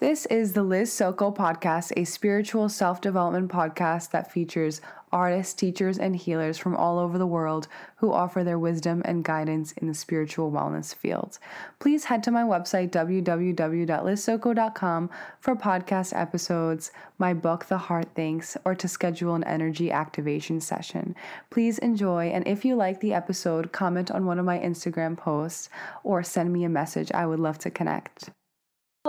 This is the Liz Soko podcast, a spiritual self development podcast that features artists, teachers, and healers from all over the world who offer their wisdom and guidance in the spiritual wellness field. Please head to my website, www.lizsoko.com, for podcast episodes, my book, The Heart Thinks, or to schedule an energy activation session. Please enjoy, and if you like the episode, comment on one of my Instagram posts or send me a message. I would love to connect.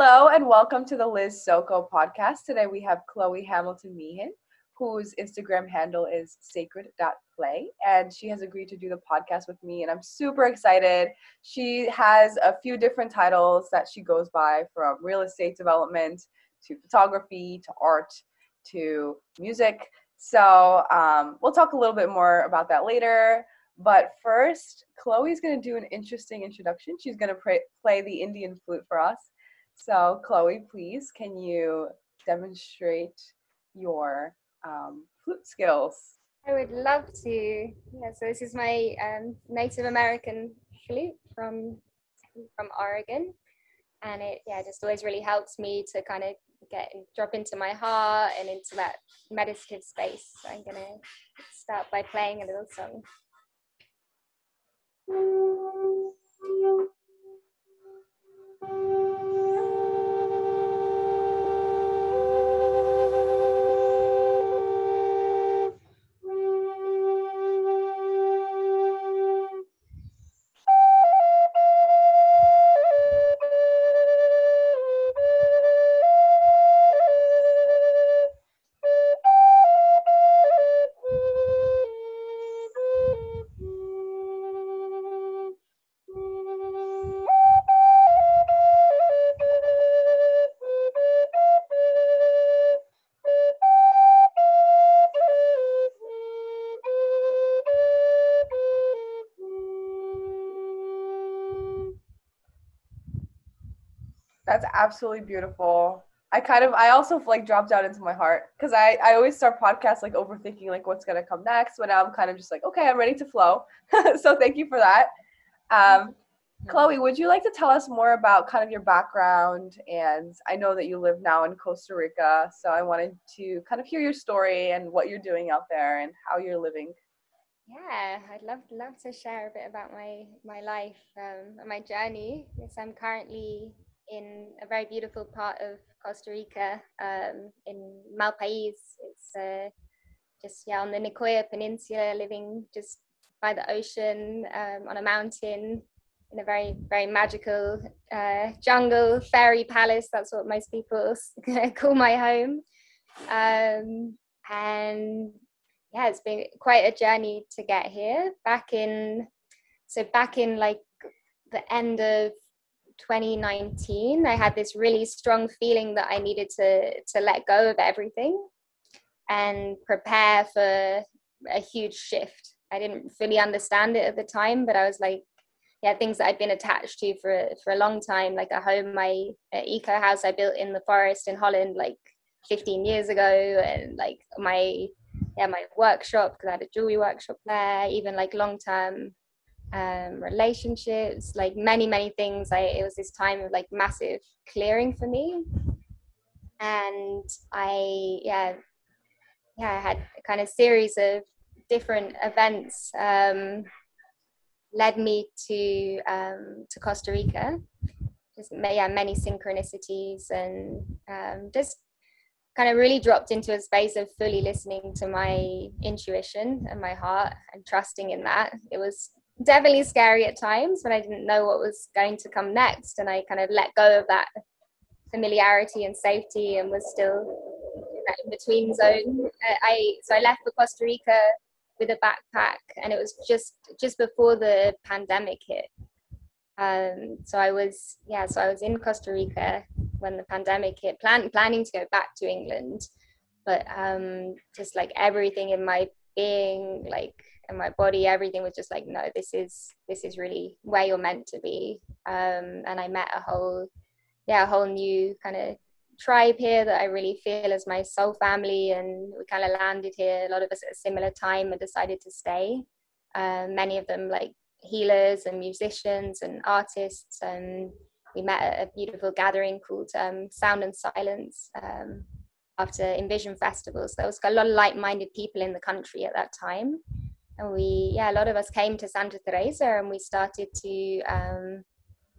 Hello and welcome to the Liz Soko podcast. Today we have Chloe Hamilton Meehan, whose Instagram handle is sacred.play, and she has agreed to do the podcast with me, and I'm super excited. She has a few different titles that she goes by from real estate development to photography to art to music. So um, we'll talk a little bit more about that later. But first, Chloe's going to do an interesting introduction. She's going to play the Indian flute for us. So, Chloe, please, can you demonstrate your um, flute skills? I would love to. Yeah, so this is my um, Native American flute from from Oregon, and it yeah just always really helps me to kind of get drop into my heart and into that meditative space. So I'm gonna start by playing a little song. That's absolutely beautiful. I kind of I also like dropped down into my heart because I I always start podcasts like overthinking like what's gonna come next. But now I'm kind of just like okay, I'm ready to flow. so thank you for that. Um, Chloe, would you like to tell us more about kind of your background? And I know that you live now in Costa Rica, so I wanted to kind of hear your story and what you're doing out there and how you're living. Yeah, I'd love love to share a bit about my my life um, and my journey. Yes, I'm currently in a very beautiful part of Costa Rica, um, in Malpais. It's uh, just yeah on the Nicoya Peninsula, living just by the ocean um, on a mountain in a very very magical uh, jungle fairy palace. That's what most people call my home. Um, and yeah, it's been quite a journey to get here. Back in so back in like the end of 2019 i had this really strong feeling that i needed to to let go of everything and prepare for a huge shift. I didn't fully understand it at the time but i was like yeah things that i'd been attached to for for a long time like a home my eco house i built in the forest in holland like 15 years ago and like my yeah my workshop because i had a jewelry workshop there even like long term um, relationships, like many, many things. I, it was this time of like massive clearing for me. And I, yeah, yeah, I had a kind of series of different events um, led me to um, to Costa Rica. Just yeah, many synchronicities and um, just kind of really dropped into a space of fully listening to my intuition and my heart and trusting in that. It was definitely scary at times when I didn't know what was going to come next. And I kind of let go of that familiarity and safety and was still in that in between zone. I so I left for Costa Rica with a backpack and it was just just before the pandemic hit. Um, so I was yeah, so I was in Costa Rica when the pandemic hit, plan, planning to go back to England, but um, just like everything in my being, like and my body everything was just like no this is this is really where you're meant to be. Um, and i met a whole yeah a whole new kind of tribe here that i really feel as my soul family and we kind of landed here a lot of us at a similar time and decided to stay. Um, many of them like healers and musicians and artists and we met at a beautiful gathering called um, Sound and Silence um, after Envision Festival. So there was a lot of like-minded people in the country at that time, and we yeah a lot of us came to Santa Teresa and we started to um,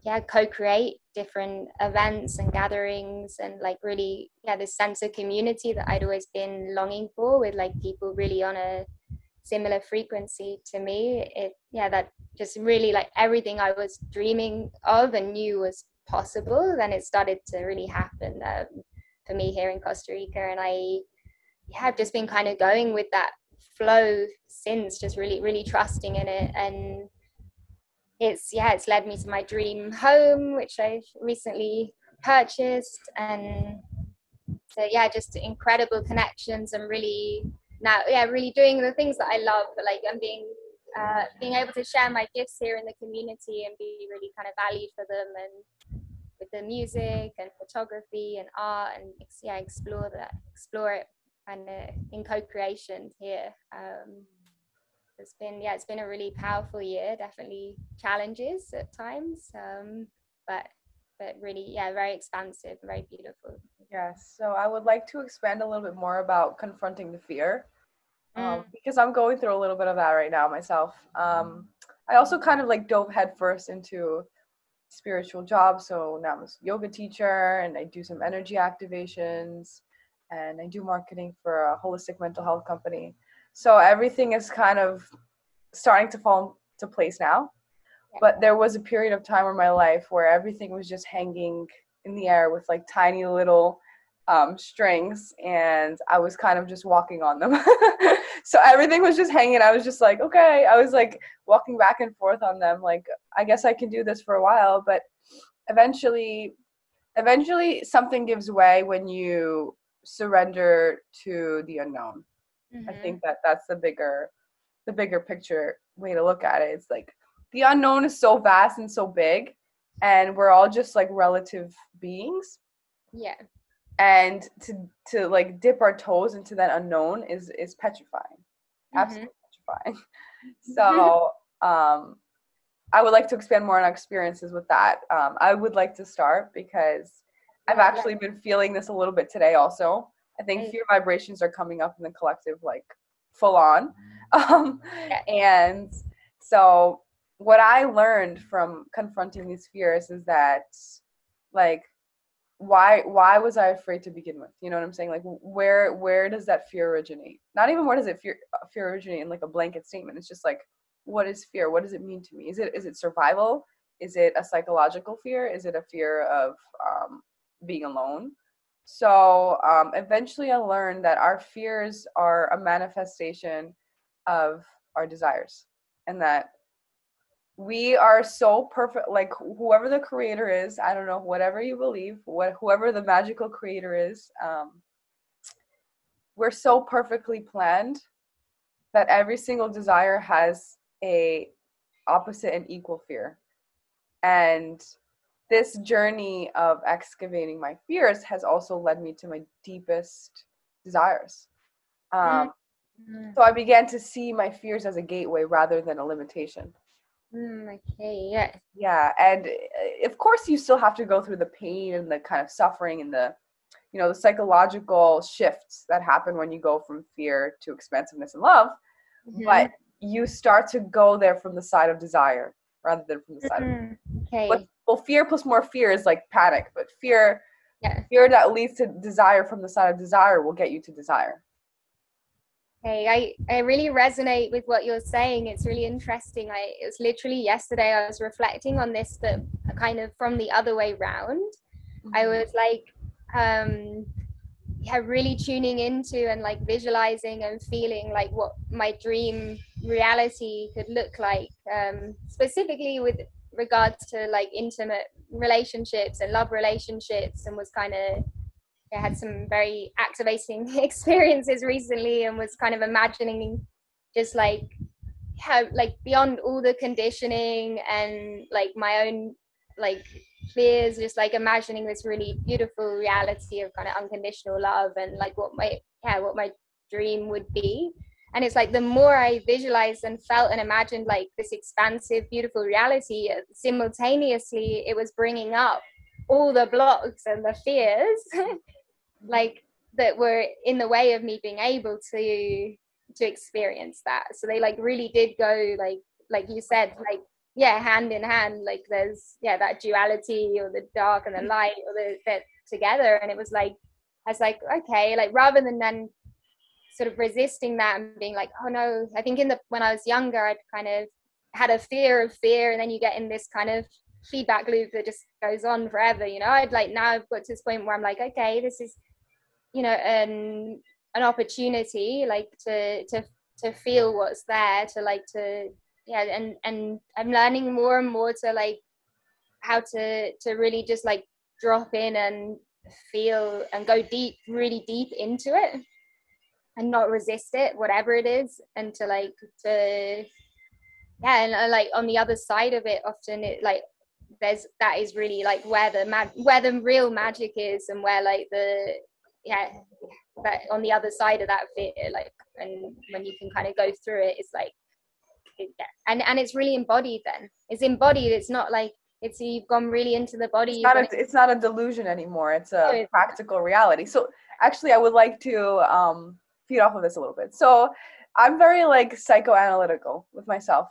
yeah co-create different events and gatherings and like really yeah this sense of community that I'd always been longing for with like people really on a similar frequency to me. It yeah that just really like everything I was dreaming of and knew was possible then it started to really happen um, for me here in Costa Rica. And I have just been kind of going with that flow since just really really trusting in it. And it's yeah it's led me to my dream home which i've recently purchased. And so yeah just incredible connections and really now yeah really doing the things that i love like i'm being uh, being able to share my gifts here in the community and be really kind of valued for them and with the music and photography and art. And yeah explore that explore it and uh, in co-creation here. Um, it's been yeah it's been a really powerful year definitely challenges at times um, but but really yeah very expansive very beautiful. Yes so i would like to expand a little bit more about confronting the fear. Um, mm. because i'm going through a little bit of that right now myself. Um, i also kind of like dove headfirst into spiritual jobs. so now i'm a yoga teacher and i do some energy activations and i do marketing for a holistic mental health company so everything is kind of starting to fall into place now. But there was a period of time in my life where everything was just hanging in the air with like tiny little um, strings, and I was kind of just walking on them. so everything was just hanging. I was just like, okay. I was like walking back and forth on them. Like, I guess I can do this for a while, but eventually, eventually something gives way when you surrender to the unknown Mm-hmm. I think that that's the bigger the bigger picture way to look at it. It's like the unknown is so vast and so big and we're all just like relative beings. Yeah. And to to like dip our toes into that unknown is is petrifying. Mm-hmm. Absolutely petrifying. So um I would like to expand more on experiences with that. Um, I would like to start because I've actually been feeling this a little bit today also. I think fear vibrations are coming up in the collective like full on. Um, and so what I learned from confronting these fears is that like why why was I afraid to begin with? You know what I'm saying? Like where where does that fear originate? Not even where does it fear fear originate in like a blanket statement. It's just like what is fear? What does it mean to me? Is it is it survival? Is it a psychological fear? Is it a fear of um, being alone? So um, eventually, I learned that our fears are a manifestation of our desires, and that we are so perfect. Like whoever the creator is, I don't know, whatever you believe, what whoever the magical creator is, um, we're so perfectly planned that every single desire has a opposite and equal fear, and this journey of excavating my fears has also led me to my deepest desires. Um, mm-hmm. So I began to see my fears as a gateway rather than a limitation. Mm, okay, yeah. Yeah, and uh, of course you still have to go through the pain and the kind of suffering and the, you know, the psychological shifts that happen when you go from fear to expansiveness and love. Mm-hmm. But you start to go there from the side of desire rather than from the side mm-hmm. of okay. What, well fear plus more fear is like panic but fear yeah. fear that leads to desire from the side of desire will get you to desire Hey, I, I really resonate with what you're saying. It's really interesting. I it was literally yesterday I was reflecting on this, but kind of from the other way round. Mm-hmm. I was like, um, yeah, really tuning into and like visualizing and feeling like what my dream reality could look like. Um, specifically with regards to like intimate relationships and love relationships and was kind of I had some very activating experiences recently and was kind of imagining just like how like beyond all the conditioning and like my own like fears just like imagining this really beautiful reality of kind of unconditional love and like what my yeah what my dream would be and it's like the more i visualized and felt and imagined like this expansive beautiful reality simultaneously it was bringing up all the blocks and the fears like that were in the way of me being able to to experience that. So they like really did go like like you said like yeah hand in hand. Like there's yeah that duality or the dark and the light or the that together. And it was like i was like okay like rather than then sort of resisting that and being like oh no. I think in the when i was younger i'd kind of had a fear of fear and then you get in this kind of feedback loop that just goes on forever you know? I'd like now i've got to this point where i'm like okay this is you know an an opportunity like to to to feel what's there to like to yeah and and i'm learning more and more to like how to to really just like drop in and feel and go deep really deep into it and not resist it whatever it is and to like to yeah and uh, like on the other side of it often it like there's that is really like where the mag where the real magic is and where like the yeah that on the other side of that fear like and when you can kind of go through it it's like it, yeah. and and it's really embodied then it's embodied it's not like it's you've gone really into the body it's not, a, it's not a delusion anymore it's a oh, practical reality so actually i would like to um feed off of this a little bit so i'm very like psychoanalytical with myself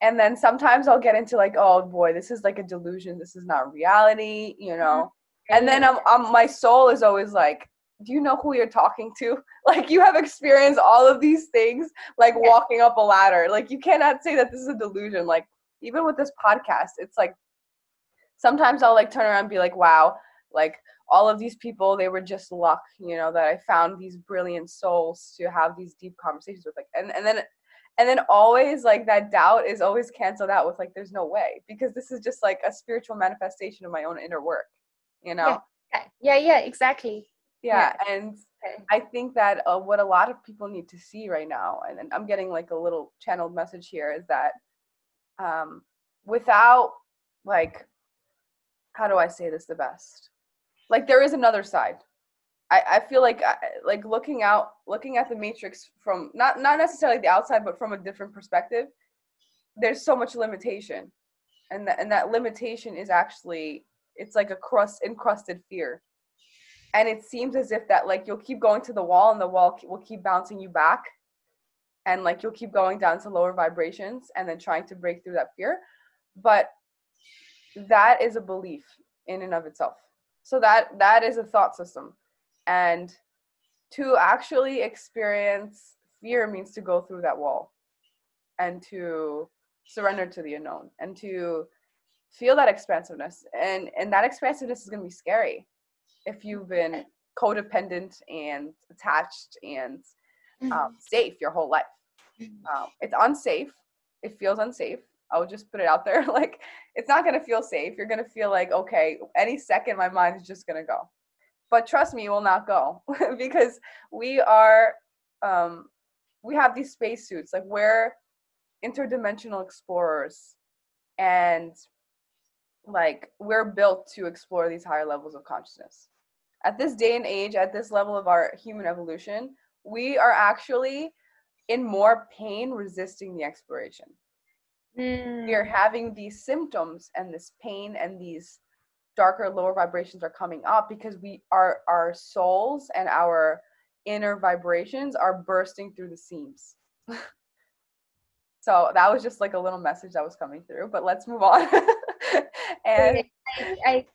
and then sometimes i'll get into like oh boy this is like a delusion this is not reality you know mm-hmm. and then I'm, I'm my soul is always like do you know who you're talking to? Like you have experienced all of these things, like walking up a ladder. Like you cannot say that this is a delusion. Like even with this podcast, it's like sometimes I'll like turn around and be like, wow, like all of these people, they were just luck, you know, that I found these brilliant souls to have these deep conversations with. Like and, and then and then always like that doubt is always canceled out with like there's no way because this is just like a spiritual manifestation of my own inner work you know yeah yeah, yeah exactly yeah, yeah. and okay. i think that uh, what a lot of people need to see right now and, and i'm getting like a little channeled message here is that um without like how do i say this the best like there is another side. I, I feel like like looking out looking at the matrix from not not necessarily the outside but from a different perspective there's so much limitation. And and that limitation is actually it's like a crust encrusted fear. And it seems as if that like you'll keep going to the wall and the wall will keep bouncing you back. And like you'll keep going down to lower vibrations and then trying to break through that fear. But that is a belief in and of itself so that that is a thought system and to actually experience fear means to go through that wall and to surrender to the unknown and to feel that expansiveness and and that expansiveness is going to be scary if you've been codependent and attached and um, mm-hmm. safe your whole life. Mm-hmm. Um, it's unsafe. It feels unsafe. I'll just put it out there. like, it's not going to feel safe. You're going to feel like, okay, any second my mind is just going to go. But trust me, it will not go because we are, um, we have these spacesuits. Like, we're interdimensional explorers. And like, we're built to explore these higher levels of consciousness at this day and age, at this level of our human evolution, we are actually in more pain resisting the exploration. Mm. We are having these symptoms and this pain and these darker lower vibrations are coming up because we are our souls and our inner vibrations are bursting through the seams. so that was just like a little message that was coming through, but let's move on. and I, I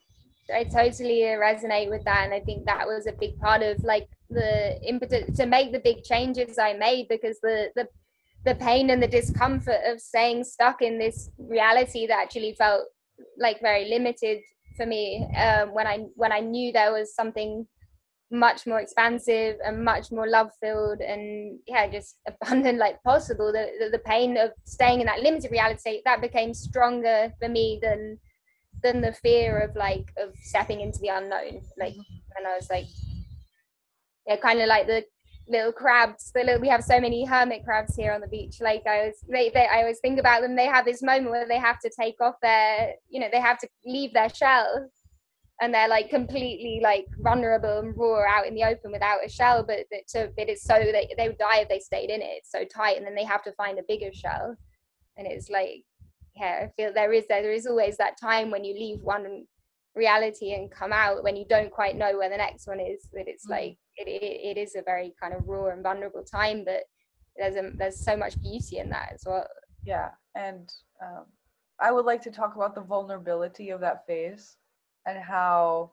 I totally resonate with that, and I think that was a big part of like the impetus to make the big changes I made because the the the pain and the discomfort of staying stuck in this reality that actually felt like very limited for me um, when I when I knew there was something much more expansive and much more love filled and yeah just abundant like possible the, the, the pain of staying in that limited reality that became stronger for me than than the fear of like of stepping into the unknown. Like and i was like yeah kind of like the little crabs the little we have so many hermit crabs here on the beach. Like i was they, they i always think about them. They have this moment where they have to take off their you know they have to leave their shell. And they're like completely like vulnerable and raw out in the open without a shell but so it is so that they would die if they stayed in it. It's so tight and then they have to find a bigger shell. And it's like yeah i feel there is there is always that time when you leave one reality and come out when you don't quite know where the next one is that it's mm. like it, it, it is a very kind of raw and vulnerable time but there's a there's so much beauty in that as well yeah and um, i would like to talk about the vulnerability of that phase and how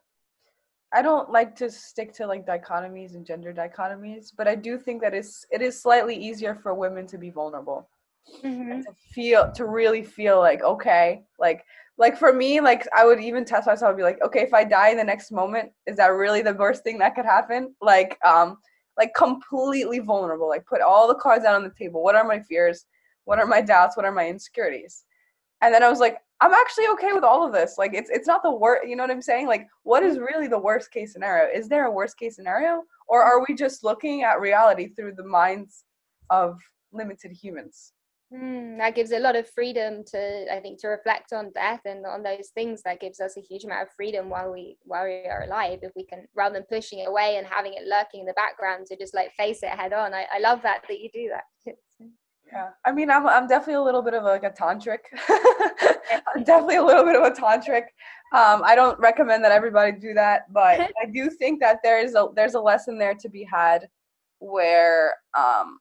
I don't like to stick to like dichotomies and gender dichotomies, but I do think that it's it is slightly easier for women to be vulnerable. Mm-hmm. to feel to really feel like okay, like like for me, like I would even test myself and be like, okay, if I die in the next moment, is that really the worst thing that could happen? Like um like completely vulnerable, like put all the cards out on the table. What are my fears? What are my doubts? What are my insecurities? And then I was like, I'm actually okay with all of this. Like it's it's not the worst. You know what I'm saying? Like what is really the worst case scenario? Is there a worst case scenario, or are we just looking at reality through the minds of limited humans? Mm, that gives a lot of freedom to I think to reflect on death and on those things. That gives us a huge amount of freedom while we while we are alive. If we can rather than pushing it away and having it lurking in the background to just like face it head on. I, I love that that you do that. Yeah, I mean, I'm I'm definitely a little bit of like a tantric. I'm definitely a little bit of a tantric. Um, I don't recommend that everybody do that, but I do think that there is a there's a lesson there to be had where um,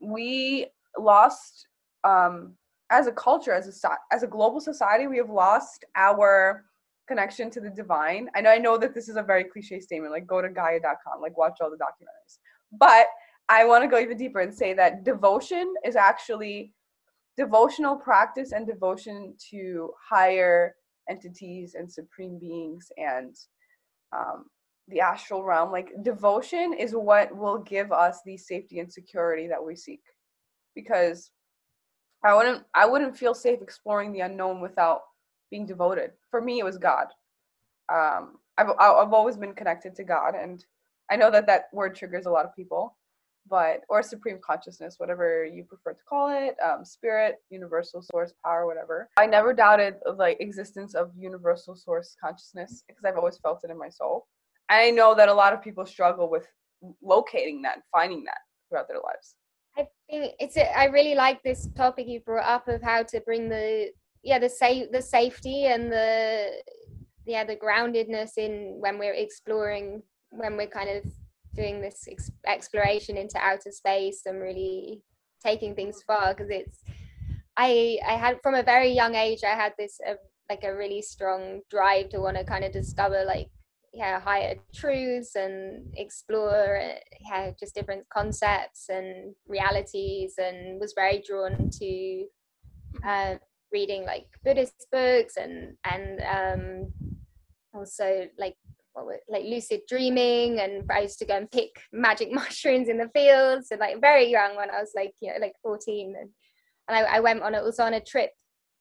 we lost um, as a culture, as a as a global society, we have lost our connection to the divine. I know I know that this is a very cliche statement, like go to Gaia.com, like watch all the documentaries, but I want to go even deeper and say that devotion is actually devotional practice and devotion to higher entities and supreme beings and um, the astral realm. Like devotion is what will give us the safety and security that we seek. Because I wouldn't I wouldn't feel safe exploring the unknown without being devoted. For me, it was God. Um, I've I've always been connected to God, and I know that that word triggers a lot of people but or supreme consciousness whatever you prefer to call it um, spirit universal source power whatever i never doubted like existence of universal source consciousness because i've always felt it in my soul and i know that a lot of people struggle with locating that finding that throughout their lives i think it's a, i really like this topic you brought up of how to bring the yeah the safe the safety and the yeah the groundedness in when we're exploring when we're kind of doing this ex- exploration into outer space and really taking things far because it's I I had from a very young age I had this uh, like a really strong drive to want to kind of discover like yeah higher truths and explore uh, yeah just different concepts and realities and was very drawn to uh, reading like Buddhist books and and um, also like what like lucid dreaming and I used to go and pick magic mushrooms in the fields and like very young when I was like you know like 14 and, and I, I went on it was on a trip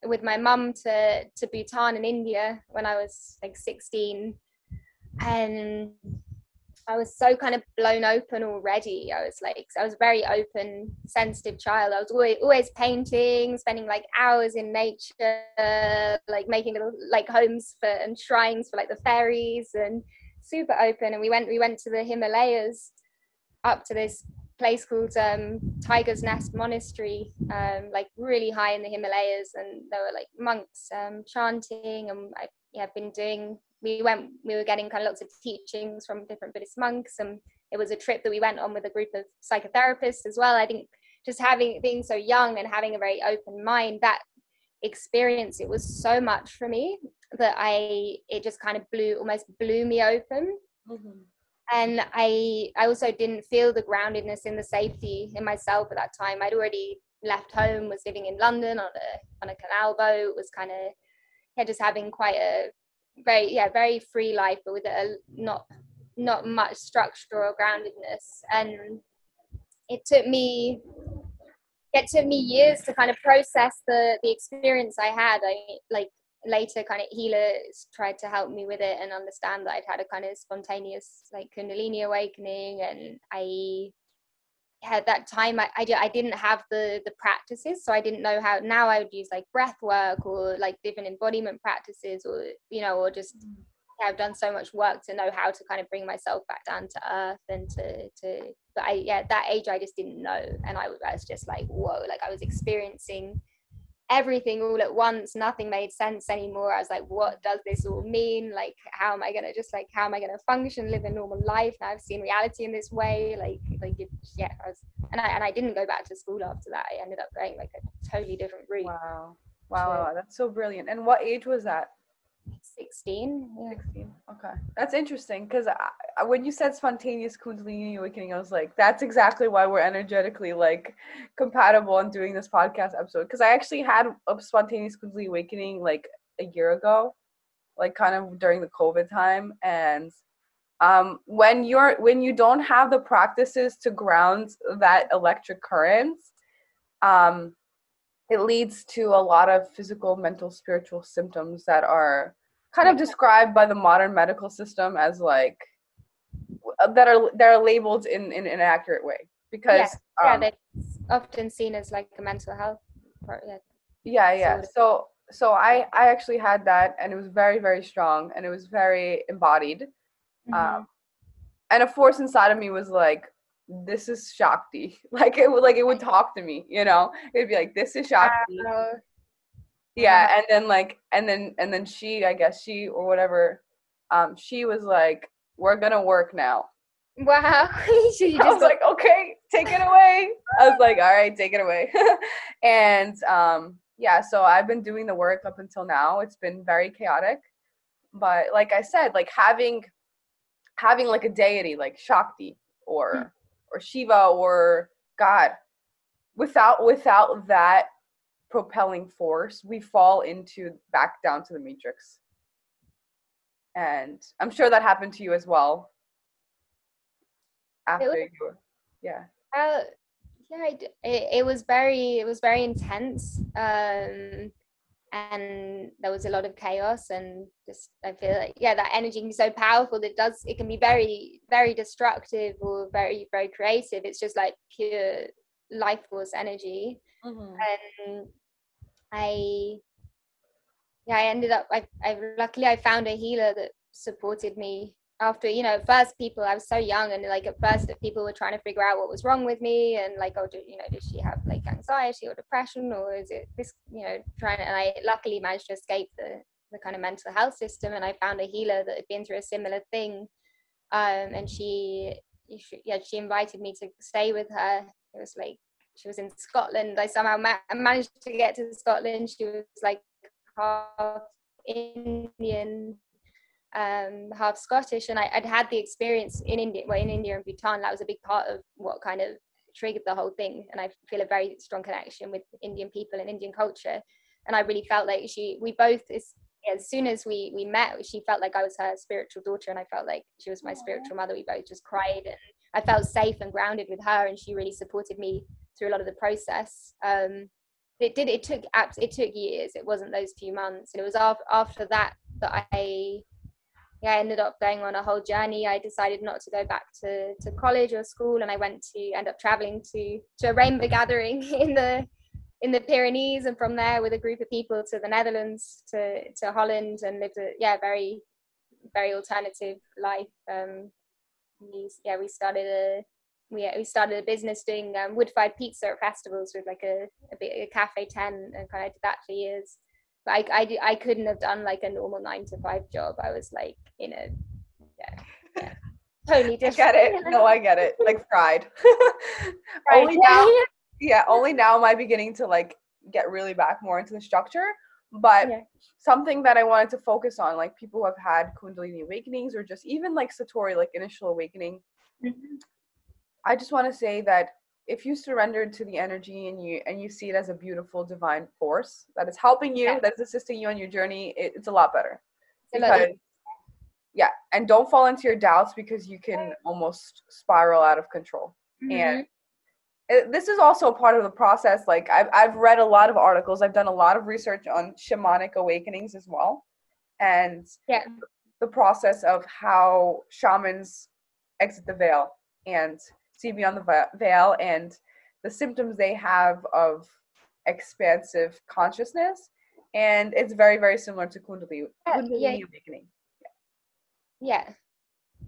with my mum to to Bhutan in India when I was like 16 and I was so kind of blown open already. I was like, I was a very open, sensitive child. I was always, always painting, spending like hours in nature, like making little like homes for and shrines for like the fairies and super open. And we went, we went to the Himalayas up to this place called um, Tiger's Nest Monastery, um, like really high in the Himalayas. And there were like monks um, chanting and I yeah, been doing we went we were getting kind of lots of teachings from different buddhist monks and it was a trip that we went on with a group of psychotherapists as well. I think just having being so young and having a very open mind that experience it was so much for me that i it just kind of blew almost blew me open. Mm-hmm. and i i also didn't feel the groundedness in the safety in myself at that time. I'd already left home was living in london on a on a canal boat was kind of yeah just having quite a very yeah very free life but with a mm. not not much structure or groundedness. And it took me it took me years to kind of process the the experience i had. I like later kind of healers tried to help me with it and understand that i'd had a kind of spontaneous like kundalini awakening and i at that time I, I, I didn't have the the practices so i didn't know how now i would use like breath work or like different embodiment practices or you know or just mm. i've done so much work to know how to kind of bring myself back down to earth and to to but i yeah that age i just didn't know and i, I was just like whoa like i was experiencing everything all at once nothing made sense anymore. I was like what does this all mean? Like how am i to just like how am i to function live a normal life? Now i've seen reality in this way. Like like it, yeah i was and i and i didn't go back to school after that. I ended up going like a totally different route. Wow wow, that's so brilliant. And what age was that 16 yeah. 16 okay that's interesting because when you said spontaneous kundalini awakening i was like that's exactly why we're energetically like compatible in doing this podcast episode because i actually had a spontaneous kundalini awakening like a year ago like kind of during the covid time and um when you're when you don't have the practices to ground that electric current um it leads to a lot of physical mental spiritual symptoms that are kind of described by the modern medical system as like that are that are labeled in, in, an accurate way because yeah, um, yeah often seen as like a mental health part yeah yeah yeah. so so i i actually had that and it was very very strong and it was very embodied. Mm-hmm. um and a force inside of me was like this is shakti. Like it would like it would talk to me you know? It'd be like this is shakti. uh, yeah and then like and then and then she i guess she or whatever um she was like we're gonna work now. Wow. She I was like okay take it away. I was like all right take it away. And um yeah so i've been doing the work up until now. It's been very chaotic. But like i said like having having like a deity like shakti or mm. Or shiva or god without without that propelling force, we fall into back down to the matrix. And I'm sure that happened to you as well. After was, you, yeah. Uh, yeah, it, it was very, it was very intense. Um, and there was a lot of chaos and just i feel like yeah that energy can be so powerful that it does it can be very very destructive or very very creative it's just like pure life force energy mm-hmm. and I yeah, I ended up I, I luckily I found a healer that supported me after you know first people I was so young and like at first people were trying to figure out what was wrong with me and like oh do, you know does she have like anxiety or depression or is it this you know trying to, and I luckily managed to escape the the kind of mental health system and I found a healer that had been through a similar thing um and she yeah she invited me to stay with her it was like she was in Scotland. I somehow ma- managed to get to Scotland. She was like half Indian, um, half Scottish, and I, would had the experience in India, well, in India and Bhutan. That was a big part of what kind of triggered the whole thing. And I feel a very strong connection with Indian people and Indian culture. And I really felt like she, we both, as, as soon as we we met, she felt like I was her spiritual daughter, and I felt like she was my spiritual mother. We both just cried, and I felt safe and grounded with her, and she really supported me through a lot of the process. Um, it did. It took it took years. It wasn't those few months, and it was after after that that I yeah, I ended up going on a whole journey. I decided not to go back to, to college or school, and I went to end up traveling to to a rainbow gathering in the in the Pyrenees, and from there with a group of people to the Netherlands, to to Holland, and lived a yeah very very alternative life. Um, we, yeah, we started a we, we started a business doing um, wood fired pizza at festivals with like a, a, a cafe 10 and kind of did that for years I, I, I couldn't have done like a normal nine to five job. I was like in a yeah, yeah. Totally different I get it. no i get it. Like fried only now yeah only now am i beginning to like get really back more into the structure. But yeah. something that i wanted to focus on like people who have had kundalini awakenings or just even like satori like initial awakening. Mm-hmm. I just want to say that if you surrender to the energy and you and you see it as a beautiful divine force that is helping you, yeah. that is assisting you on your journey, it, it's a lot better. Because yeah, and don't fall into your doubts because you can almost spiral out of control. Mm-hmm. And it, this is also part of the process. Like I've I've read a lot of articles, I've done a lot of research on shamanic awakenings as well, and yeah, the process of how shamans exit the veil and see beyond the veil and the symptoms they have of expansive consciousness and it's very very similar to kundalini, kundalini yeah. awakening yeah yeah.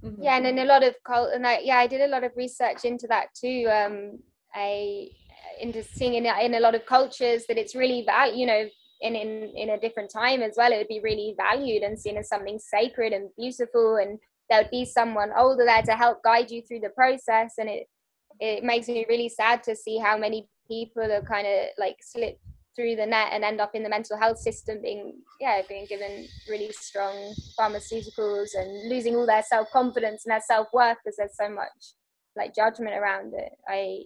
Mm-hmm. yeah and in a lot of cult and I, yeah i did a lot of research into that too um i into seeing in, in a lot of cultures that it's really val you know in, in in a different time as well it would be really valued and seen as something sacred and beautiful and there would be someone older there to help guide you through the process. And it it makes me really sad to see how many people are kind of like slip through the net and end up in the mental health system being yeah being given really strong pharmaceuticals and losing all their self-confidence and their self-worth because there's so much like judgment around it. I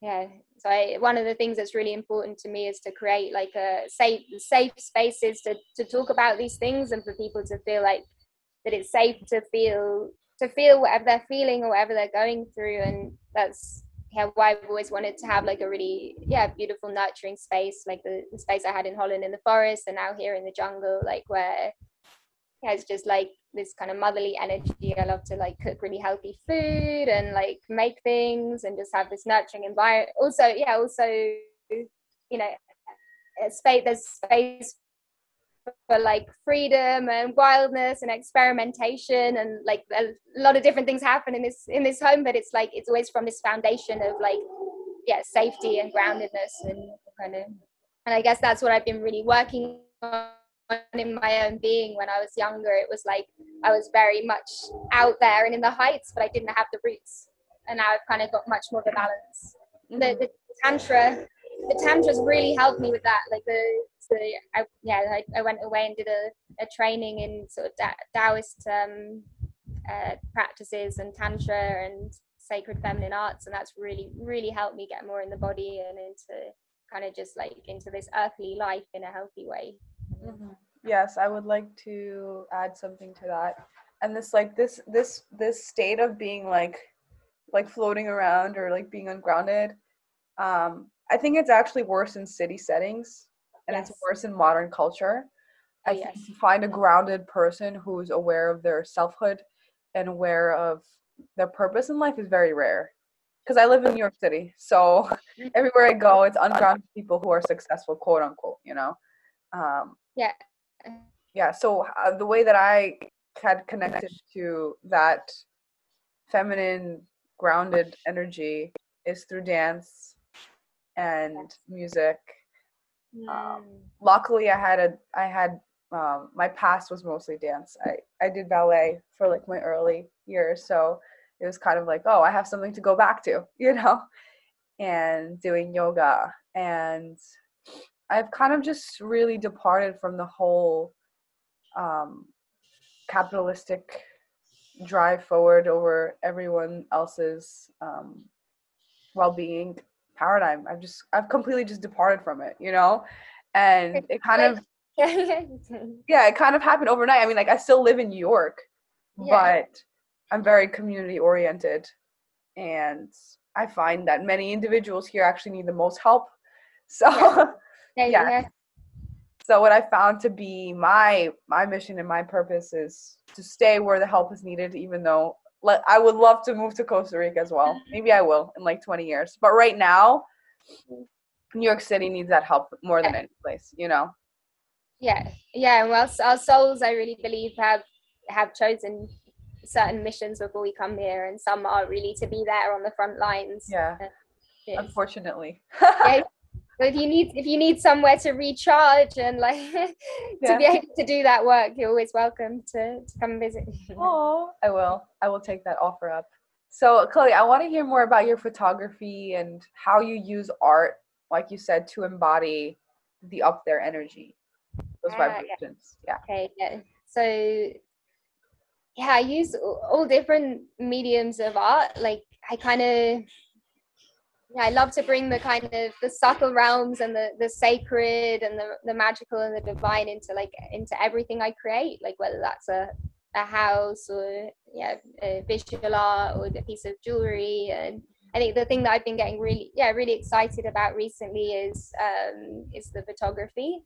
yeah so I, one of the things that's really important to me is to create like a safe safe spaces to to talk about these things and for people to feel like that it's safe to feel to feel whatever they're feeling or whatever they're going through. And that's yeah, why I've always wanted to have like a really yeah beautiful nurturing space like the, the space I had in Holland in the forest and now here in the jungle like where yeah it's just like this kind of motherly energy. I love to like cook really healthy food and like make things and just have this nurturing environment. Also yeah also you know space there's space for like freedom and wildness and experimentation and like a lot of different things happen in this in this home but it's like it's always from this foundation of like yeah safety and groundedness and kind of and i guess that's what i've been really working on in my own being. When i was younger it was like i was very much out there and in the heights but i didn't have the roots. And now i've kind of got much more of a balance. The, the tantra the tantras really helped me with that like the I, yeah, I, I, went away and did a, a training in sort of Taoist um, uh, practices and tantra and sacred feminine arts, and that's really really helped me get more in the body and into kind of just like into this earthly life in a healthy way. Mm-hmm. Yes, I would like to add something to that, and this like this this this state of being like like floating around or like being ungrounded um i think it's actually worse in city settings and yes. it's worse in modern culture. I yes. think to find a grounded person who's aware of their selfhood and aware of their purpose in life is very rare. Because I live in New York City, so everywhere I go, it's ungrounded people who are successful, quote unquote. You know. Um, yeah. Yeah. So uh, the way that I had connected to that feminine, grounded energy is through dance and music um, mm. luckily, I had a I had um, my past was mostly dance. I I did ballet for like my early years, so it was kind of like oh I have something to go back to, you know, and doing yoga and I've kind of just really departed from the whole um, capitalistic drive forward over everyone else's um, well-being paradigm. I've just I've completely just departed from it, you know? And it kind of yeah, it kind of happened overnight. I mean, like I still live in New York, yeah. but I'm very community oriented and I find that many individuals here actually need the most help. So yeah. yeah. yeah. So what I found to be my my mission and my purpose is to stay where the help is needed even though let I would love to move to Costa Rica as well. Maybe I will in like 20 years. But right now, New York City needs that help more than any place, you know. Yeah, yeah. And well, our souls, I really believe, have have chosen certain missions before we come here, and some are really to be there on the front lines. Yeah. Uh, Unfortunately. yeah, but if you need if you need somewhere to recharge and like to yeah. be able to do that work, you're always welcome to, to come visit. oh, I will. I will take that offer up. So, Chloe, I want to hear more about your photography and how you use art, like you said, to embody the up there energy, those uh, vibrations. Yeah. yeah. Okay. Yeah. So, yeah, I use all different mediums of art. Like, I kind of yeah, I love to bring the kind of the subtle realms and the the sacred and the the magical and the divine into like into everything I create, like whether that's a a house or yeah, a visual art or a piece of jewelry. And I think the thing that I've been getting really yeah really excited about recently is um, is the photography,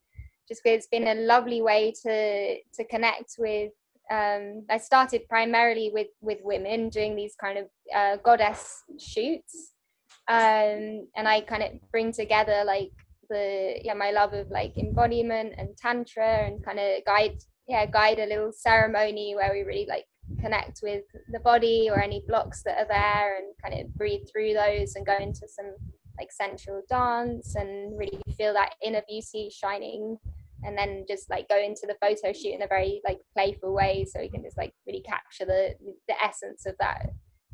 just because it's been a lovely way to to connect with um, I started primarily with with women doing these kind of uh, goddess shoots, um, and I kind of bring together like the yeah my love of like embodiment and tantra and kind of guide yeah guide a little ceremony where we really like connect with the body or any blocks that are there and kind of breathe through those and go into some like sensual dance and really feel that inner beauty shining. And then just like go into the photo shoot in a very like playful way so we can just like really capture the the essence of that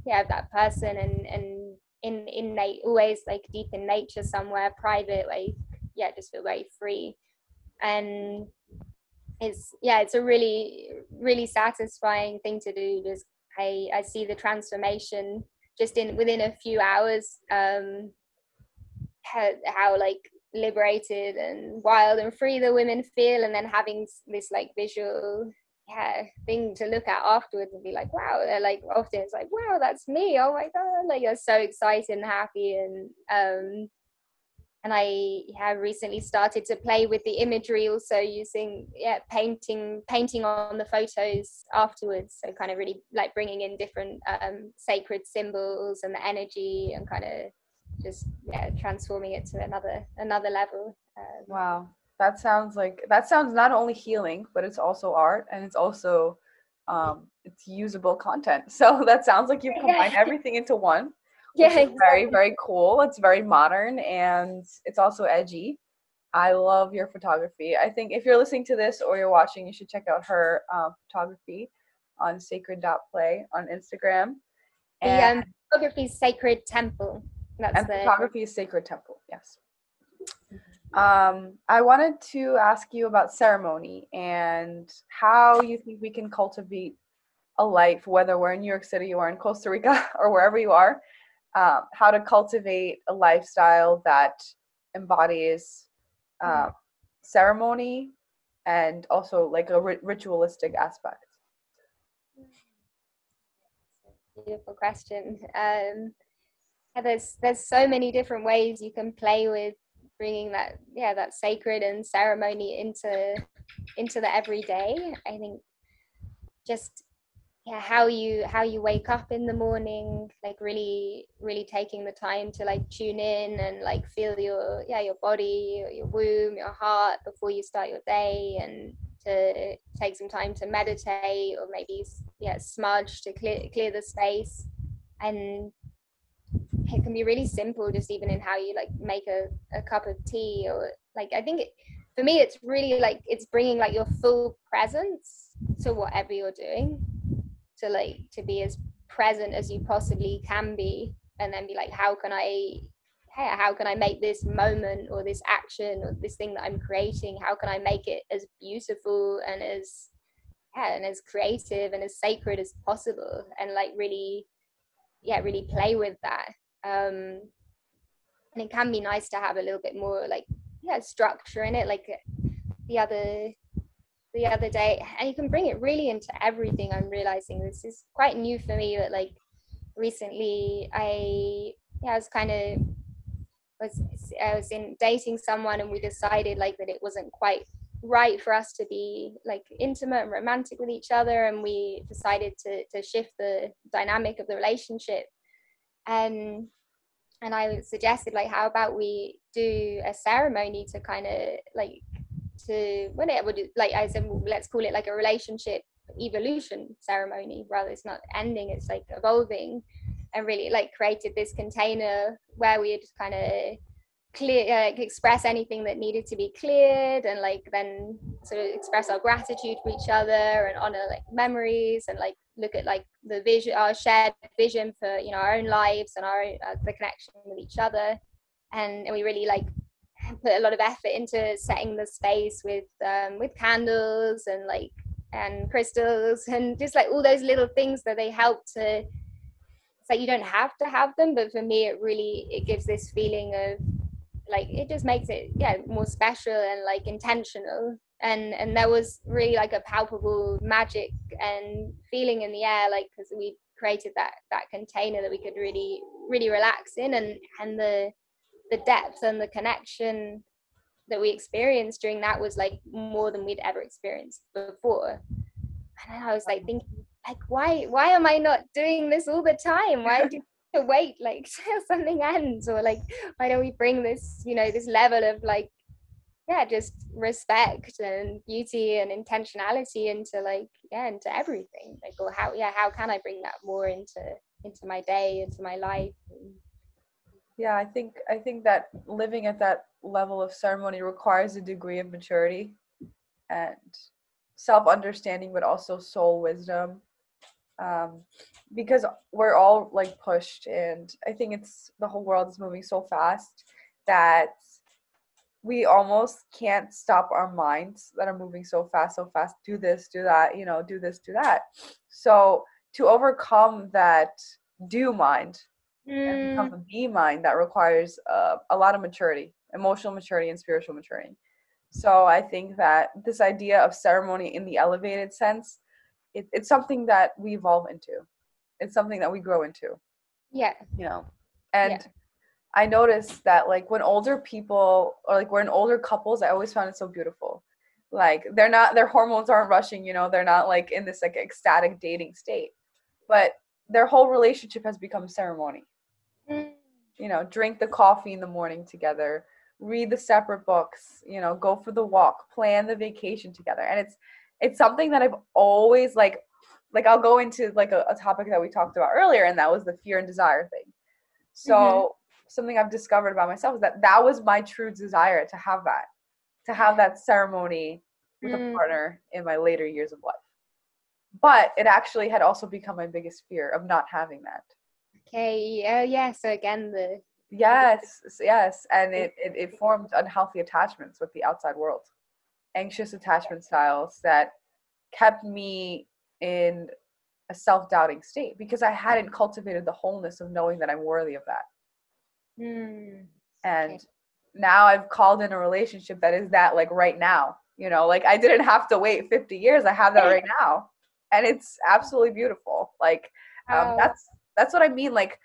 yeah that person and and in in nat- always like deep in nature somewhere private like yeah just feel very free. And it's yeah it's a really really satisfying thing to do. Just i i see the transformation just in within a few hours um how, how like liberated and wild and free the women feel. And then having this like visual yeah thing to look at afterwards and be like wow They're like often it's like wow that's me oh my god like you're so excited and happy and um and I have recently started to play with the imagery also using yeah painting painting on the photos afterwards so kind of really like bringing in different um, sacred symbols and the energy and kind of just yeah transforming it to another another level um, wow that sounds like that sounds not only healing but it's also art and it's also um it's usable content. So that sounds like you've combined everything into one yeah exactly. very very cool. It's very modern and it's also edgy. I love your photography. I think if you're listening to this or you're watching you should check out her uh, photography on sacred.play on instagram. And the um, photography sacred temple. That's and the photography is sacred temple yes um, I wanted to ask you about ceremony and how you think we can cultivate a life, whether we're in New York City or in Costa Rica or wherever you are, um, how to cultivate a lifestyle that embodies uh, ceremony and also like a ri- ritualistic aspect. Beautiful question. Um, there's there's so many different ways you can play with bringing that yeah that sacred and ceremony into into the everyday. I think just yeah how you how you wake up in the morning like really really taking the time to like tune in and like feel your yeah your body your, womb your heart before you start your day and to take some time to meditate or maybe yeah smudge to clear clear the space. And it can be really simple just even in how you like make a, a cup of tea or like i think it, for me it's really like it's bringing like your full presence to whatever you're doing to like to be as present as you possibly can be and then be like how can i hey, how can i make this moment or this action or this thing that i'm creating how can i make it as beautiful and as yeah, and as creative and as sacred as possible and like really yeah really play with that um and it can be nice to have a little bit more like yeah structure in it like the other the other day and you can bring it really into everything i'm realizing. This is quite new for me but like recently i yeah i was kind of was i was in dating someone and we decided like that it wasn't quite right for us to be like intimate and romantic with each other and we decided to to shift the dynamic of the relationship and and I suggested like how about we do a ceremony to kind of like to when it would like I said well, let's call it like a relationship evolution ceremony rather it's not ending it's like evolving. And really like created this container where we just kind of clear uh, express anything that needed to be cleared and like then sort of express our gratitude for each other and honor like memories and like look at like the vision our shared vision for you know our own lives and our uh, the connection with each other. And, and we really like put a lot of effort into setting the space with um, with candles and like and crystals and just like all those little things that they help to it's like you don't have to have them but for me it really it gives this feeling of like it just makes it yeah more special and like intentional and and there was really like a palpable magic and feeling in the air like because we created that that container that we could really really relax in and and the the depth and the connection that we experienced during that was like more than we'd ever experienced before. And i was like thinking like why why am i not doing this all the time? Why do to wait like something ends? Or like why don't we bring this you know this level of like yeah just respect and beauty and intentionality into like yeah into everything. Like or how yeah how can i bring that more into into my day into my life? Yeah i think i think that living at that level of ceremony requires a degree of maturity and self understanding but also soul wisdom. Um, because we're all like pushed and i think it's the whole world is moving so fast that we almost can't stop our minds that are moving so fast so fast do this do that you know do this do that. So to overcome that do mind and become Mm, a be mind that requires uh, a lot of maturity emotional maturity and spiritual maturity. So i think that this idea of ceremony in the elevated sense it, it's something that we evolve into. It's something that we grow into. Yeah. you know? And Yeah. I noticed that like when older people or like when older couples i always found it so beautiful. Like they're not their hormones aren't rushing you know they're not like in this like ecstatic dating state. But their whole relationship has become ceremony. Mm, you know drink the coffee in the morning together read the separate books you know go for the walk plan the vacation together. And it's it's something that i've always like like i'll go into like a, a topic that we talked about earlier and that was the fear and desire thing. So something i've discovered about myself is that that was my true desire to have that to have that ceremony with a Mm. partner in my later years of life but it actually had also become my biggest fear of not having that Okay. Yeah. Yeah. So again, the Yes, yes, and it, it it formed unhealthy attachments with the outside world, anxious attachment styles that kept me in a self-doubting state because I hadn't cultivated the wholeness of knowing that I'm worthy of that. Mm, And Okay. now I've called in a relationship that is that like right now, you know, like I didn't have to wait 50 years. I have that right now. And it's absolutely beautiful. Like um, how- that's that's what I mean. Like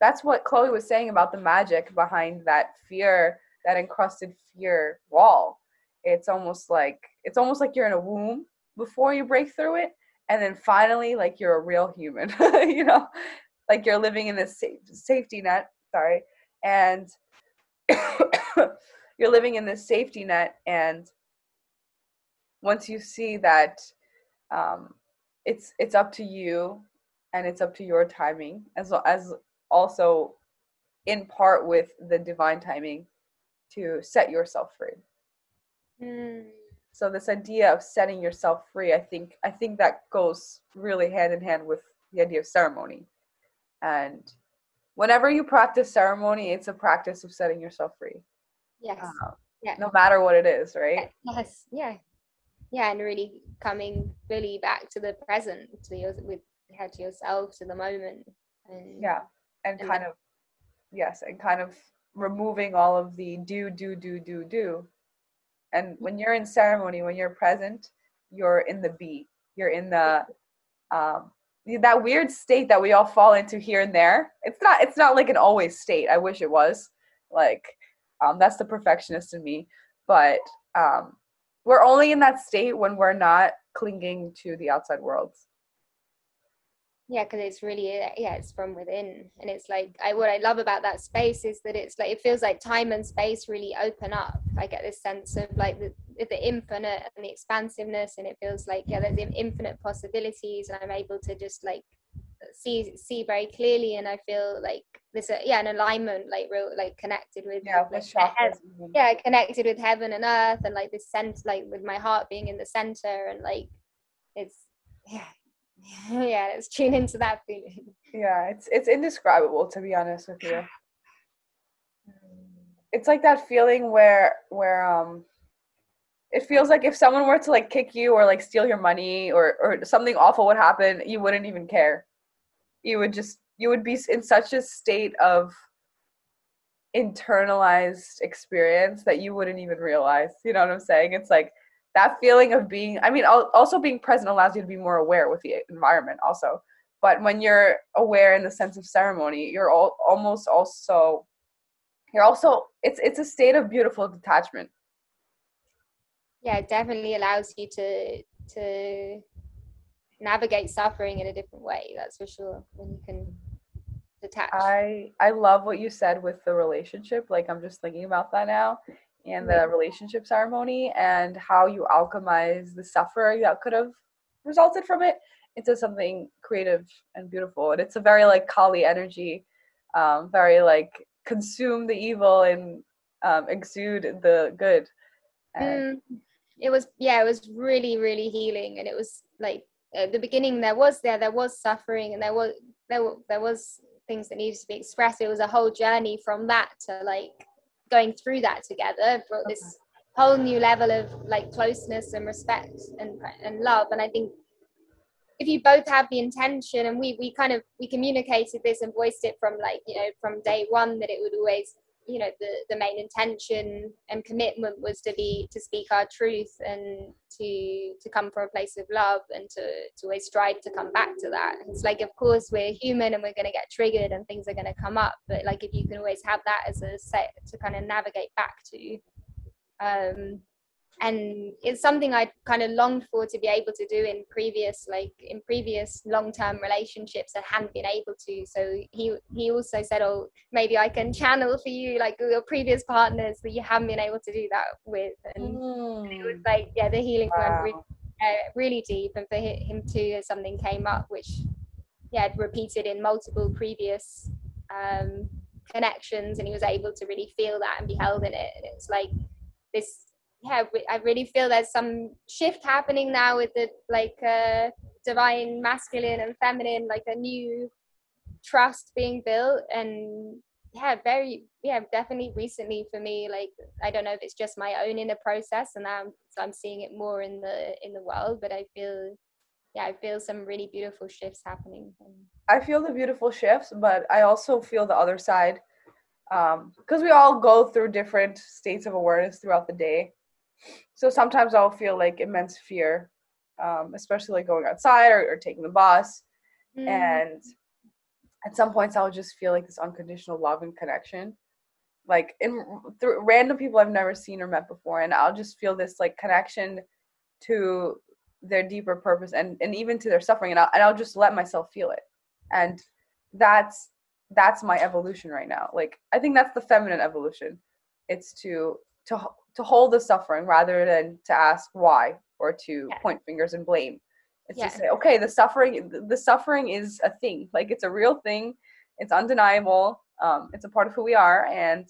that's what Chloe was saying about the magic behind that fear, that encrusted fear wall. It's almost like it's almost like you're in a womb before you break through it, and then finally, like you're a real human. you know, like you're living in this safe, safety net. Sorry, and you're living in this safety net, and once you see that um, it's it's up to you and it's up to your timing as well as also in part with the divine timing to set yourself free. Mm, so this idea of setting yourself free i think i think that goes really hand in hand with the idea of ceremony. And whenever you practice ceremony it's a practice of setting yourself free yes. uh, yeah. no matter what it is right Yes. Yeah. Yeah, and really coming fully back to the present, to your with yeah, to yourself, to the moment. And yeah and And kind of yes and kind of removing all of the do do do do do and when you're in ceremony when you're present you're in the be you're in the um that weird state that we all fall into here and there it's not it's not like an always state. I wish it was. Like um that's the perfectionist in me. But um we're only in that state when we're not clinging to the outside world. Yeah because it's really yeah it's from within. And it's like i what i love about that space is that it's like it feels like time and space really open up. I get this sense of like the, the infinite and the expansiveness and it feels like yeah there's infinite possibilities and i'm able to just like see see very clearly and i feel like there's a yeah an alignment like real like connected with yeah with, with heaven- yeah connected with heaven and earth and like this sense like with my heart being in the center and like it's yeah yeah let's tune into that feeling. Yeah, it's it's indescribable to be honest with you. It's like that feeling where where um it feels like if someone were to like kick you or like steal your money or or something awful would happen, you wouldn't even care. You would just you would be in such a state of internalized experience that you wouldn't even realize. You know what I'm saying? It's like that feeling of being I mean also being present allows you to be more aware with the environment also but when you're aware in the sense of ceremony you're all, almost also you're also it's it's a state of beautiful detachment yeah it definitely allows you to to navigate suffering in a different way that's for sure when you can detach i i love what you said with the relationship like i'm just thinking about that now and the relationship ceremony and how you alchemize the suffering that could have resulted from it into something creative and beautiful and it's a very like kali energy um very like consume the evil and um, exude the good. And mm, it was yeah, it was really really healing, and it was like at the beginning there was there there was suffering, and there was there were, there was things that needed to be expressed. It was a whole journey from that to like going through that together brought this whole new level of like closeness and respect and and love. And I think if you both have the intention and we we kind of we communicated this and voiced it from like you know from day one that it would always you know the the main intention and commitment was to be to speak our truth and to to come from a place of love and to to always strive to come back to that. It's like of course we're human and we're going to get triggered and things are going to come up but like if you can always have that as a set to kind of navigate back to um and it's something I kind of longed for to be able to do in previous like in previous long-term relationships I hadn't been able to. So he he also said oh maybe I can channel for you like your previous partners that you haven't been able to do that with. And mm. it was like yeah the healing wow. went really, uh, really deep. And for him too something came up which yeah repeated in multiple previous um, connections. And he was able to really feel that and be held in it. And it's like this yeah, I really feel there's some shift happening now with the like uh, divine masculine and feminine, like a new trust being built. And yeah, very, yeah, definitely recently for me, like, I don't know if it's just my own inner process and I'm, so I'm seeing it more in the, in the world, but I feel, yeah, I feel some really beautiful shifts happening. I feel the beautiful shifts, but I also feel the other side because um, we all go through different states of awareness throughout the day so sometimes I'll feel like immense fear, um, especially like going outside or, or taking the bus. Mm. And at some points, I'll just feel like this unconditional love and connection, like in through random people I've never seen or met before, and I'll just feel this like connection to their deeper purpose and and even to their suffering, and I'll, and I'll just let myself feel it, and that's that's my evolution right now. Like I think that's the feminine evolution. It's to to to hold the suffering rather than to ask why or to yeah. point fingers and blame. It's yeah. to say okay the suffering the suffering is a thing. Like it's a real thing. It's undeniable. Um, it's a part of who we are. And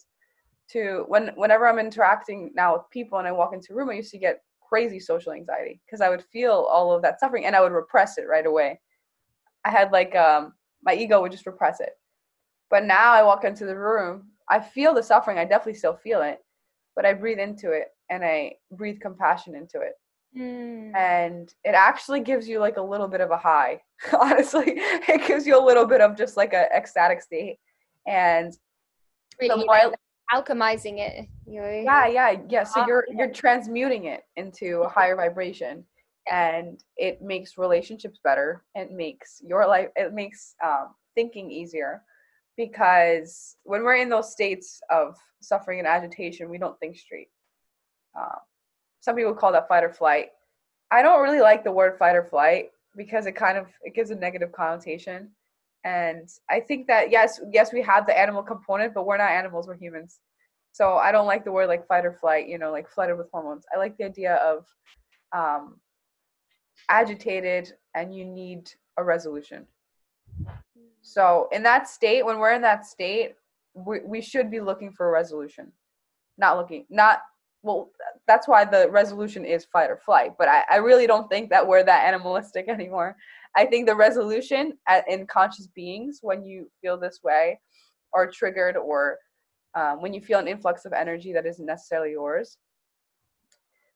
to when whenever i'm interacting now with people and i walk into a room i used to get crazy social anxiety because i would feel all of that suffering and i would repress it right away. I had like um my ego would just repress it. But now i walk into the room i feel the suffering. I definitely still feel it but I breathe into it and I breathe compassion into it. Mm. And it actually gives you like a little bit of a high. Honestly, it gives you a little bit of just like a ecstatic state. And really like alchemizing it. You know? Yeah, yeah, yeah. So you're you're transmuting it into a higher vibration, and it makes relationships better. It makes your life. It makes um, thinking easier because when we're in those states of suffering and agitation, we don't think straight. Uh, some people call that fight or flight. I don't really like the word fight or flight because it kind of it gives a negative connotation. And I think that yes, yes, we have the animal component, but we're not animals, we're humans. So I don't like the word like fight or flight, you know, like flooded with hormones. I like the idea of um, agitated and you need a resolution. So in that state, when we're in that state, we, we should be looking for a resolution. Not looking, not well, that's why the resolution is fight or flight. But I, I really don't think that we're that animalistic anymore. I think the resolution at, in conscious beings, when you feel this way, or triggered, or um, when you feel an influx of energy that isn't necessarily yours,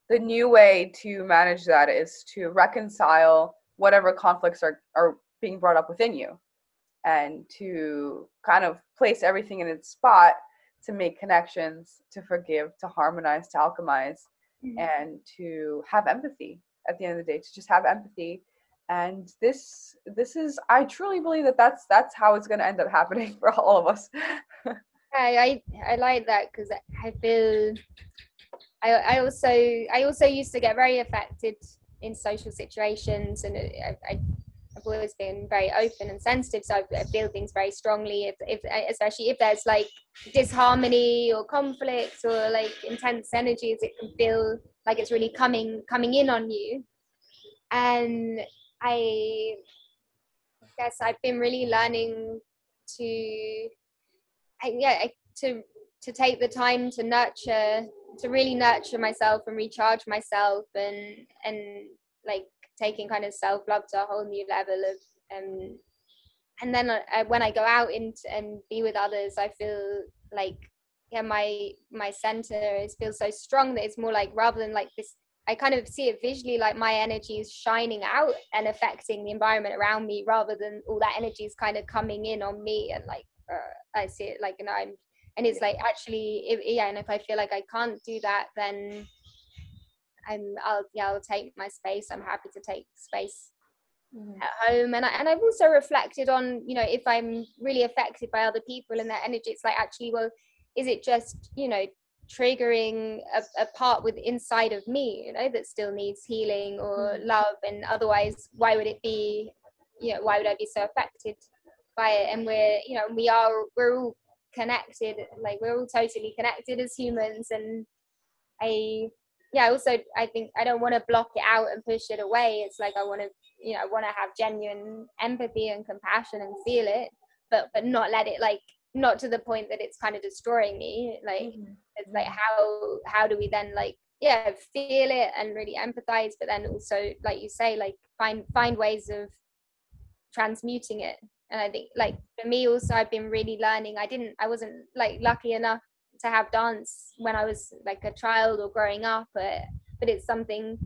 the new way to manage that is to reconcile whatever conflicts are, are being brought up within you and to kind of place everything in its spot to make connections, to forgive, to harmonize, to alchemize, mm-hmm. and to have empathy at the end of the day, to just have empathy. And this, this is, I truly believe that that's that's how it's going to end up happening for all of us. I, I I like that because I feel I I also I also used to get very affected in social situations, and I, I I've always been very open and sensitive, so I, feel things very strongly. If, if, uh, especially if there's like disharmony or conflict or like intense energies, it can feel like it's really coming coming in on you. And I guess I've been really learning to, yeah, to to take the time to nurture to really nurture myself and recharge myself and and like taking kind of self love to a whole new level of um and then I, when I go out and and be with others, I feel like yeah my my center is feels so strong that it's more like rather than like this I kind of see it visually like my energy is shining out and affecting the environment around me rather than all that energy is kind of coming in on me and like uh, I see it like and I'm and it's like actually if, yeah and if I feel like I can't do that then I'm I'll yeah I'll take my space. I'm happy to take space mm-hmm. at home. And, I, and I've also reflected on you know if I'm really affected by other people and their energy it's like actually well is it just you know triggering a, a, part with inside of me you know that still needs healing or mm. love? And otherwise why would it be you know why would i be so affected by it? And we're you know we are we're all connected like we're all totally connected as humans. And i yeah also i think i don't want to block it out and push it away. It's like i want to you know i want to have genuine empathy and compassion and feel it but but not let it like not to the point that it's kind of destroying me. Like mm-hmm. it's like how how do we then like yeah feel it and really empathize but then also like you say like find find ways of transmuting it. And i think like for me also i've been really learning. I didn't i wasn't like lucky enough to have dance when i was like a child or growing up but but it's something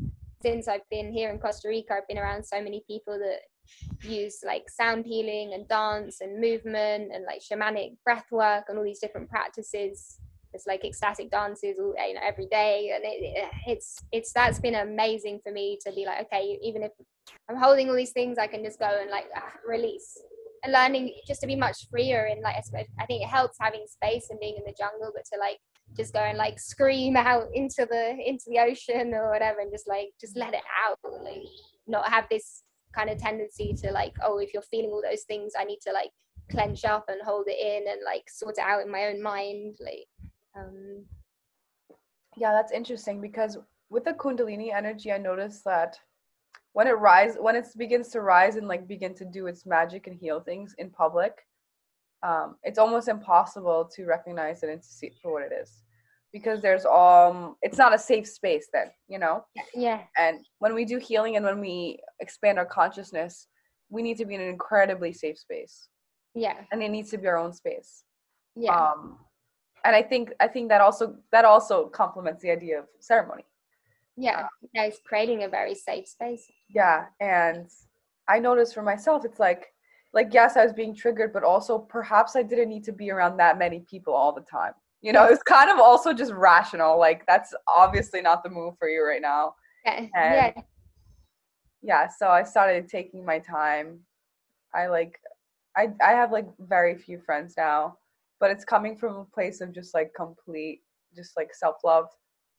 since i've been here in costa rica i've been around so many people that use like sound healing and dance and movement and like shamanic breath work and all these different practices. It's like ecstatic dances all you know every day and it, it's it's that's been amazing for me to be like okay even if i'm holding all these things i can just go and like ah, release and learning just to be much freer and like i think it helps having space and being in the jungle but to like just go and like scream out into the into the ocean or whatever and just like just let it out like not have this kind of tendency to like oh if you're feeling all those things i need to like clench up and hold it in and like sort it out in my own mind like um. Yeah that's interesting because with the kundalini energy i noticed that when it rise when it begins to rise and like begin to do its magic and heal things in public um it's almost impossible to recognize it and to see it for what it is. Because there's um it's not a safe space then you know? Yeah and when we do healing and when we expand our consciousness we need to be in an incredibly safe space. Yeah. And it needs to be our own space. Yeah. Um and i think i think that also that also complements the idea of ceremony yeah uh, yeah it's creating a very safe space. Yeah and i noticed for myself it's like like yes i was being triggered but also perhaps i didn't need to be around that many people all the time. You know it's kind of also just rational like that's obviously not the move for you right now. Yeah yeah. yeah so i started taking my time. I like i i have like very few friends now but it's coming from a place of just like complete just like self-love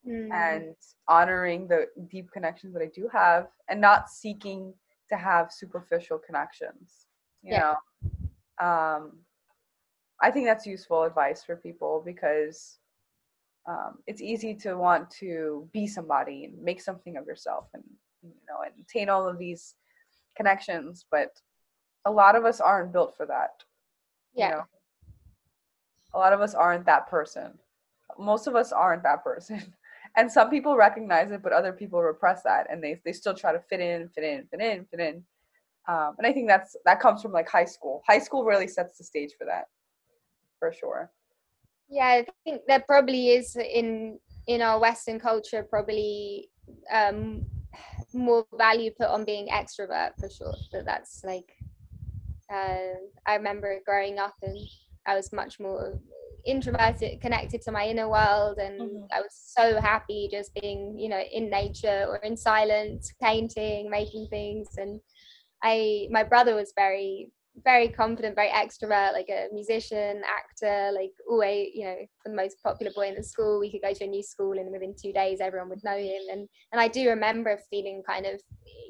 mm. and honoring the deep connections that i do have and not seeking to have superficial connections you yeah. know um I think that's useful advice for people because um, it's easy to want to be somebody and make something of yourself and you know and attain all of these connections, but a lot of us aren't built for that. Yeah. You know? A lot of us aren't that person. Most of us aren't that person. And some people recognize it, but other people repress that and they, they still try to fit in, fit in, fit in, fit in. Um, and I think that's that comes from like high school. High school really sets the stage for that for sure. Yeah, I think there probably is in in our Western culture probably um, more value put on being extrovert for sure. But that's like uh, I remember growing up and I was much more introverted, connected to my inner world, and mm-hmm. I was so happy just being, you know, in nature or in silence, painting, making things. And I, my brother was very very confident, very extrovert, like a musician, actor, like always, you know, the most popular boy in the school. We could go to a new school and within two days everyone would know him. And and I do remember feeling kind of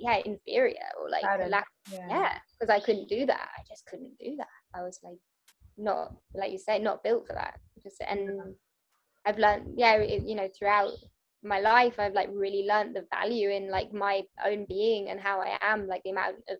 yeah, inferior or like lack, yeah, because yeah, I couldn't do that. I just couldn't do that. I was like not like you say, not built for that. Just and I've learned, yeah, it, you know, throughout my life I've like really learned the value in like my own being and how I am, like the amount of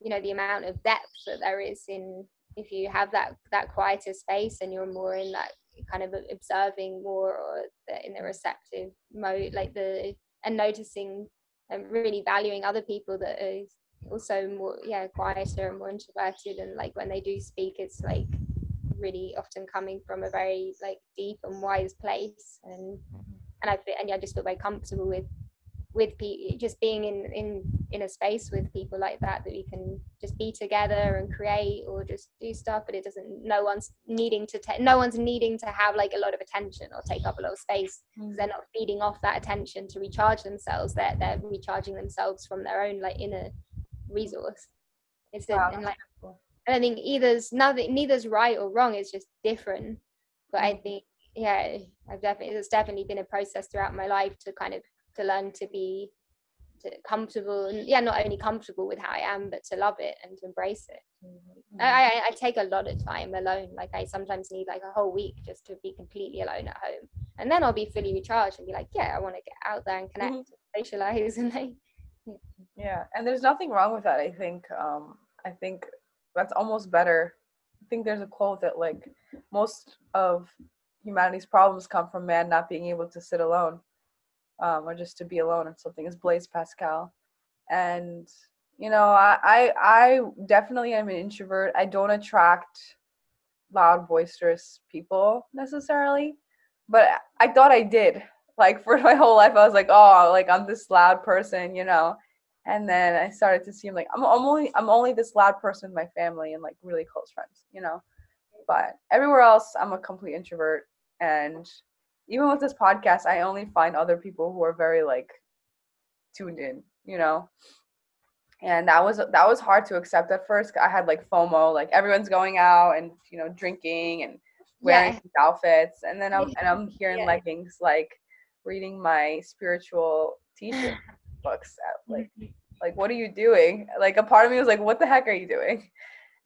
you know the amount of depth that there is in if you have that that quieter space and you're more in that kind of observing more or the, in the mm. receptive mode like the and noticing and really valuing other people that are also more yeah quieter and more introverted and like when they do speak it's like really often coming from a very like deep and wise place. And and I feel, and I just feel very comfortable with with people just being in in in a space with people like that that we can just be together and create or just do stuff but it doesn't no one's needing to take no one's needing to have like a lot of attention or take up a lot of space. Mm. they're not feeding off that attention to recharge themselves. They're they're recharging themselves from their own like inner resource. It's wow, and like I think either's nothing neither's right or wrong it's just different but mm. I think yeah I've definitely it's definitely been a process throughout my life to kind of to learn to be to comfortable and yeah not only comfortable with how i am but to love it and to embrace it mm-hmm. I, I, I take a lot of time alone like i sometimes need like a whole week just to be completely alone at home and then i'll be fully recharged and be like yeah i want to get out there and connect mm-hmm. socialize and like yeah. yeah and there's nothing wrong with that i think um i think that's almost better i think there's a quote that like most of humanity's problems come from man not being able to sit alone um, or just to be alone or something is Blaise Pascal. And you know, I, I I definitely am an introvert. I don't attract loud, boisterous people necessarily, but I thought I did. Like for my whole life, I was like, oh, like I'm this loud person, you know. And then I started to seem like I'm, I'm only I'm only this loud person in my family and like really close friends, you know. But everywhere else, I'm a complete introvert, and even with this podcast, I only find other people who are very like tuned in, you know. And that was that was hard to accept at first. I had like FOMO, like everyone's going out and you know drinking and wearing yeah. outfits, and then I'm and I'm here in yeah. leggings, like reading my spiritual teacher books. At, like, mm-hmm. like what are you doing? Like a part of me was like, what the heck are you doing?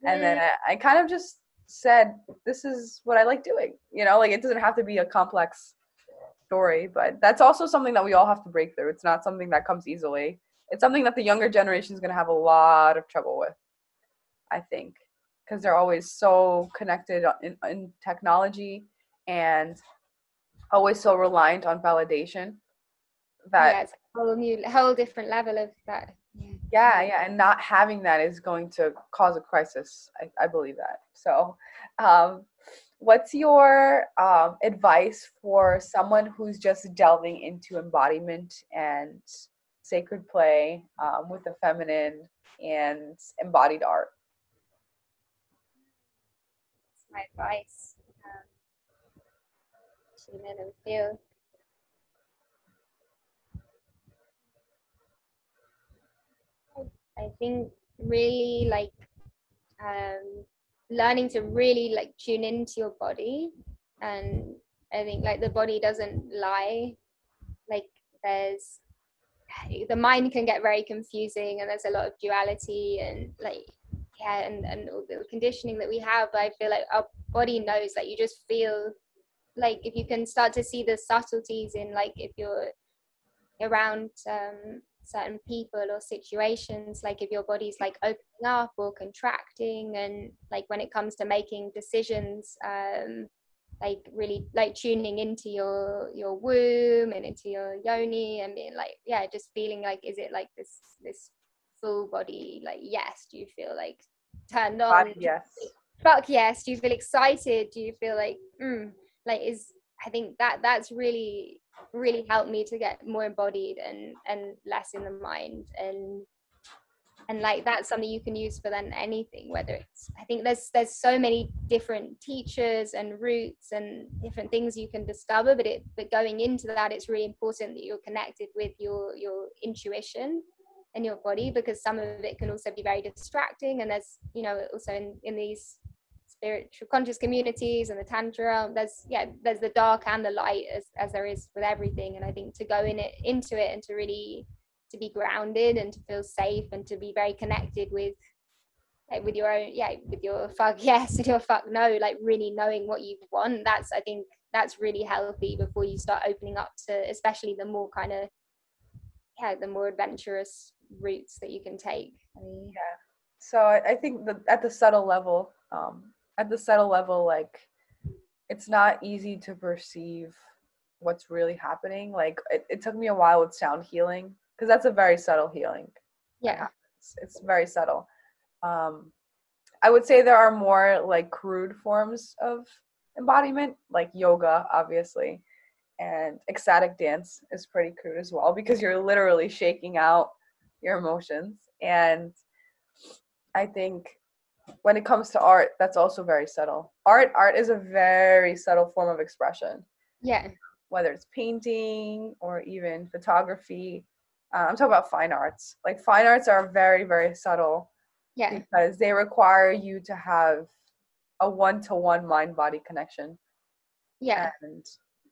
And then I, I kind of just said this is what I like doing. You know, like it doesn't have to be a complex story, but that's also something that we all have to break through. It's not something that comes easily. It's something that the younger generation is going to have a lot of trouble with, I think, because they're always so connected in, in technology and always so reliant on validation that yeah, it's a whole new whole different level of that. Yeah yeah and not having that is going to cause a crisis i, I believe that. So um, what's your um, advice for someone who's just delving into embodiment and sacred play um, with the feminine and embodied art? That's my advice um, tune in and feel I think really like um, learning to really like tune into your body. And I think like the body doesn't lie. Like there's the mind can get very confusing and there's a lot of duality and like yeah and, and all the conditioning that we have. But I feel like our body knows that like, you just feel like if you can start to see the subtleties in like if you're around um, certain people or situations like if your body's like opening up or contracting and like when it comes to making decisions um like really like tuning into your your womb and into your yoni and being like yeah just feeling like is it like this this full body like yes do you feel like turned on? Yes. fuck yes. Do you feel excited? Do you feel like mm, like is i think that that's really really helped me to get more embodied and and less in the mind. And and like that's something you can use for then anything whether it's i think there's there's so many different teachers and routes and different things you can discover but it but going into that it's really important that you're connected with your your intuition and your body because some of it can also be very distracting. And there's you know also in in these spiritual conscious communities and the tantra there's yeah there's the dark and the light as, as there is with everything. And i think to go in it into it and to really to be grounded and to feel safe and to be very connected with like with your own yeah with your fuck yes and your fuck no like really knowing what you want that's i think that's really healthy before you start opening up to especially the more kind of yeah the more adventurous routes that you can take. I mean, yeah. So I, I think that at the subtle level um at the subtle level like it's not easy to perceive what's really happening. Like it, it took me a while with sound healing because that's a very subtle healing. Yeah. It's, it's very subtle. Um, I would say there are more like crude forms of embodiment, like yoga, obviously, and ecstatic dance is pretty crude as well because you're literally shaking out your emotions. And I think when it comes to art, that's also very subtle. Art, art is a very subtle form of expression. Yeah. Whether it's painting or even photography, uh, I'm talking about fine arts. Like fine arts are very, very subtle Yeah. because they require you to have a one-to-one mind-body connection Yeah. and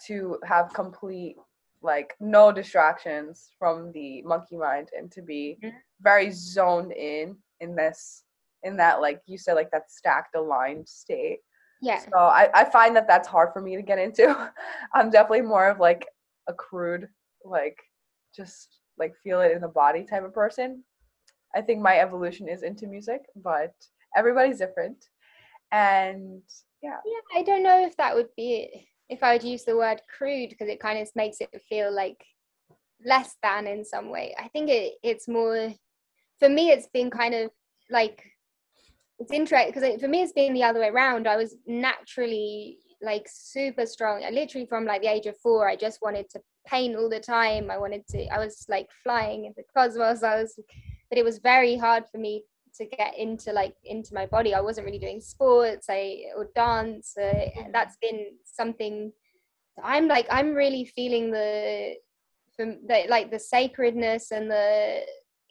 to have complete like no distractions from the monkey mind and to be Mhm. very zoned in in this in that like you said like that stacked aligned state Yeah. so I, I find that that's hard for me to get into i'm definitely more of like a crude like just like feel it in the body type of person i think my evolution is into music but everybody's different and yeah Yeah, I don't know if that would be it. If I would use the word crude because it kind of makes it feel like less than in some way. I think it it's more for me. It's been kind of like it's interesting because for me it's been the other way around. I was naturally like super strong. I literally from like the age of four, I just wanted to paint all the time. I wanted to. I was like flying in the cosmos. I was, but it was very hard for me to get into like into my body i wasn't really doing sports i or dance uh, that's been something i'm like i'm really feeling the from the like the sacredness and the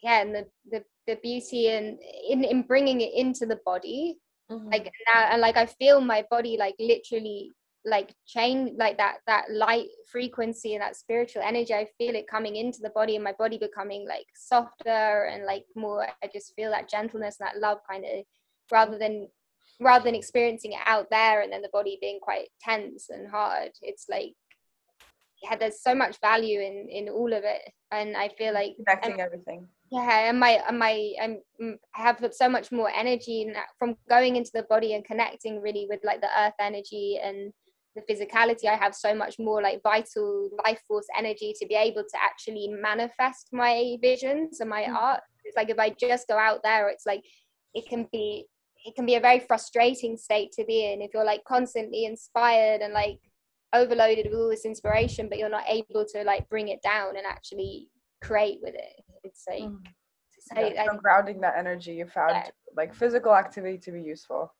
yeah and the the, the beauty and in in bringing it into the body. Mm-hmm. Like now and like i feel my body like literally like change like that that light frequency and that spiritual energy i feel it coming into the body and my body becoming like softer and like more i just feel that gentleness and that love kind of rather than rather than experiencing it out there and then the body being quite tense and hard. It's like yeah there's so much value in in all of it. And i feel like connecting um, everything yeah and my and my I'm, i have so much more energy from going into the body and connecting really with like the earth energy and the physicality. I have so much more like vital life force energy to be able to actually manifest my visions and my Mhm. art. It's like if i just go out there it's like it can be it can be a very frustrating state to be in if you're like constantly inspired and like overloaded with all this inspiration but you're not able to like bring it down and actually create with it it's like so Yeah, I from think, grounding that energy you found Yeah. like physical activity to be useful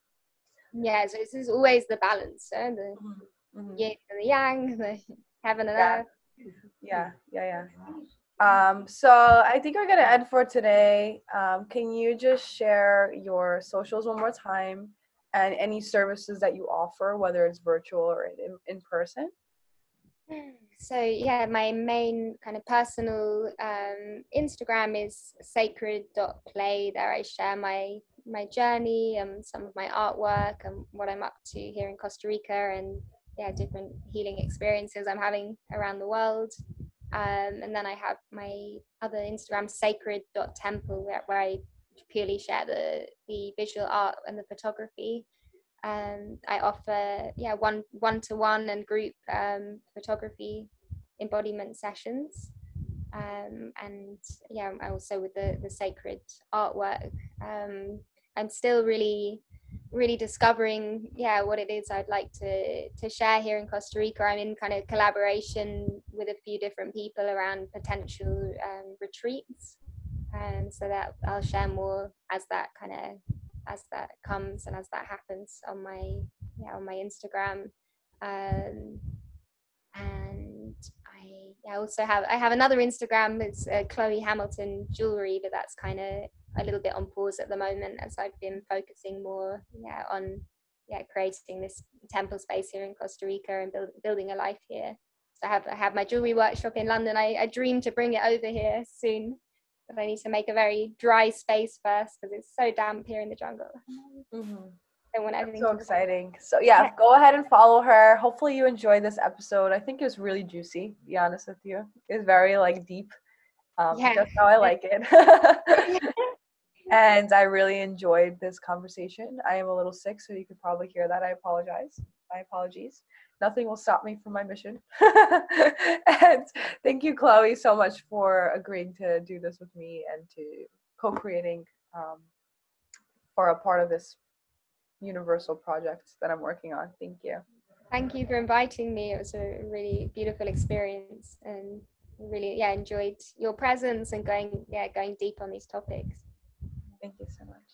yeah so this is always the balance eh? the Mhm. yin and the yang the heaven and Yeah. earth yeah yeah yeah um so i think we're gonna end for today um can you just share your socials one more time and any services that you offer whether it's virtual or in, in person so yeah my main kind of personal um, instagram is sacred.play there i share my my journey and some of my artwork and what i'm up to here in costa rica and yeah different healing experiences i'm having around the world. Um, and then i have my other instagram sacred.temple where, where i purely share the the visual art and the photography um, I offer yeah one one to one and group um, photography embodiment sessions. Um, and yeah also with the the sacred artwork. Um, I'm still really really discovering yeah what it is I'd like to to share here in Costa Rica. I'm in kind of collaboration with a few different people around potential um, retreats. And so that I'll share more as that kind of as that comes and as that happens on my yeah on my Instagram. Um, and I, I also have I have another Instagram. It's uh, Chloe Hamilton jewelry but that's kind of a little bit on pause at the moment as I've been focusing more yeah on yeah creating this temple space here in Costa Rica and build, building a life here. So I have I have my jewelry workshop in London. I, I dream to bring it over here soon but I need to make a very dry space first because it's so damp here in the jungle. mm-hmm. I want everything so exciting so yeah, Yeah. go ahead and follow her hopefully you enjoyed this episode i think it was really juicy to be honest with you it's very like deep um Yeah. just how i like it and I really enjoyed this conversation. I am a little sick, so you could probably hear that. I apologize. My apologies. Nothing will stop me from my mission. and thank you, Chloe, so much for agreeing to do this with me and to co-creating um, for a part of this universal project that I'm working on. Thank you. Thank you for inviting me. It was a really beautiful experience and really yeah enjoyed your presence and going yeah going deep on these topics. Thank you so much.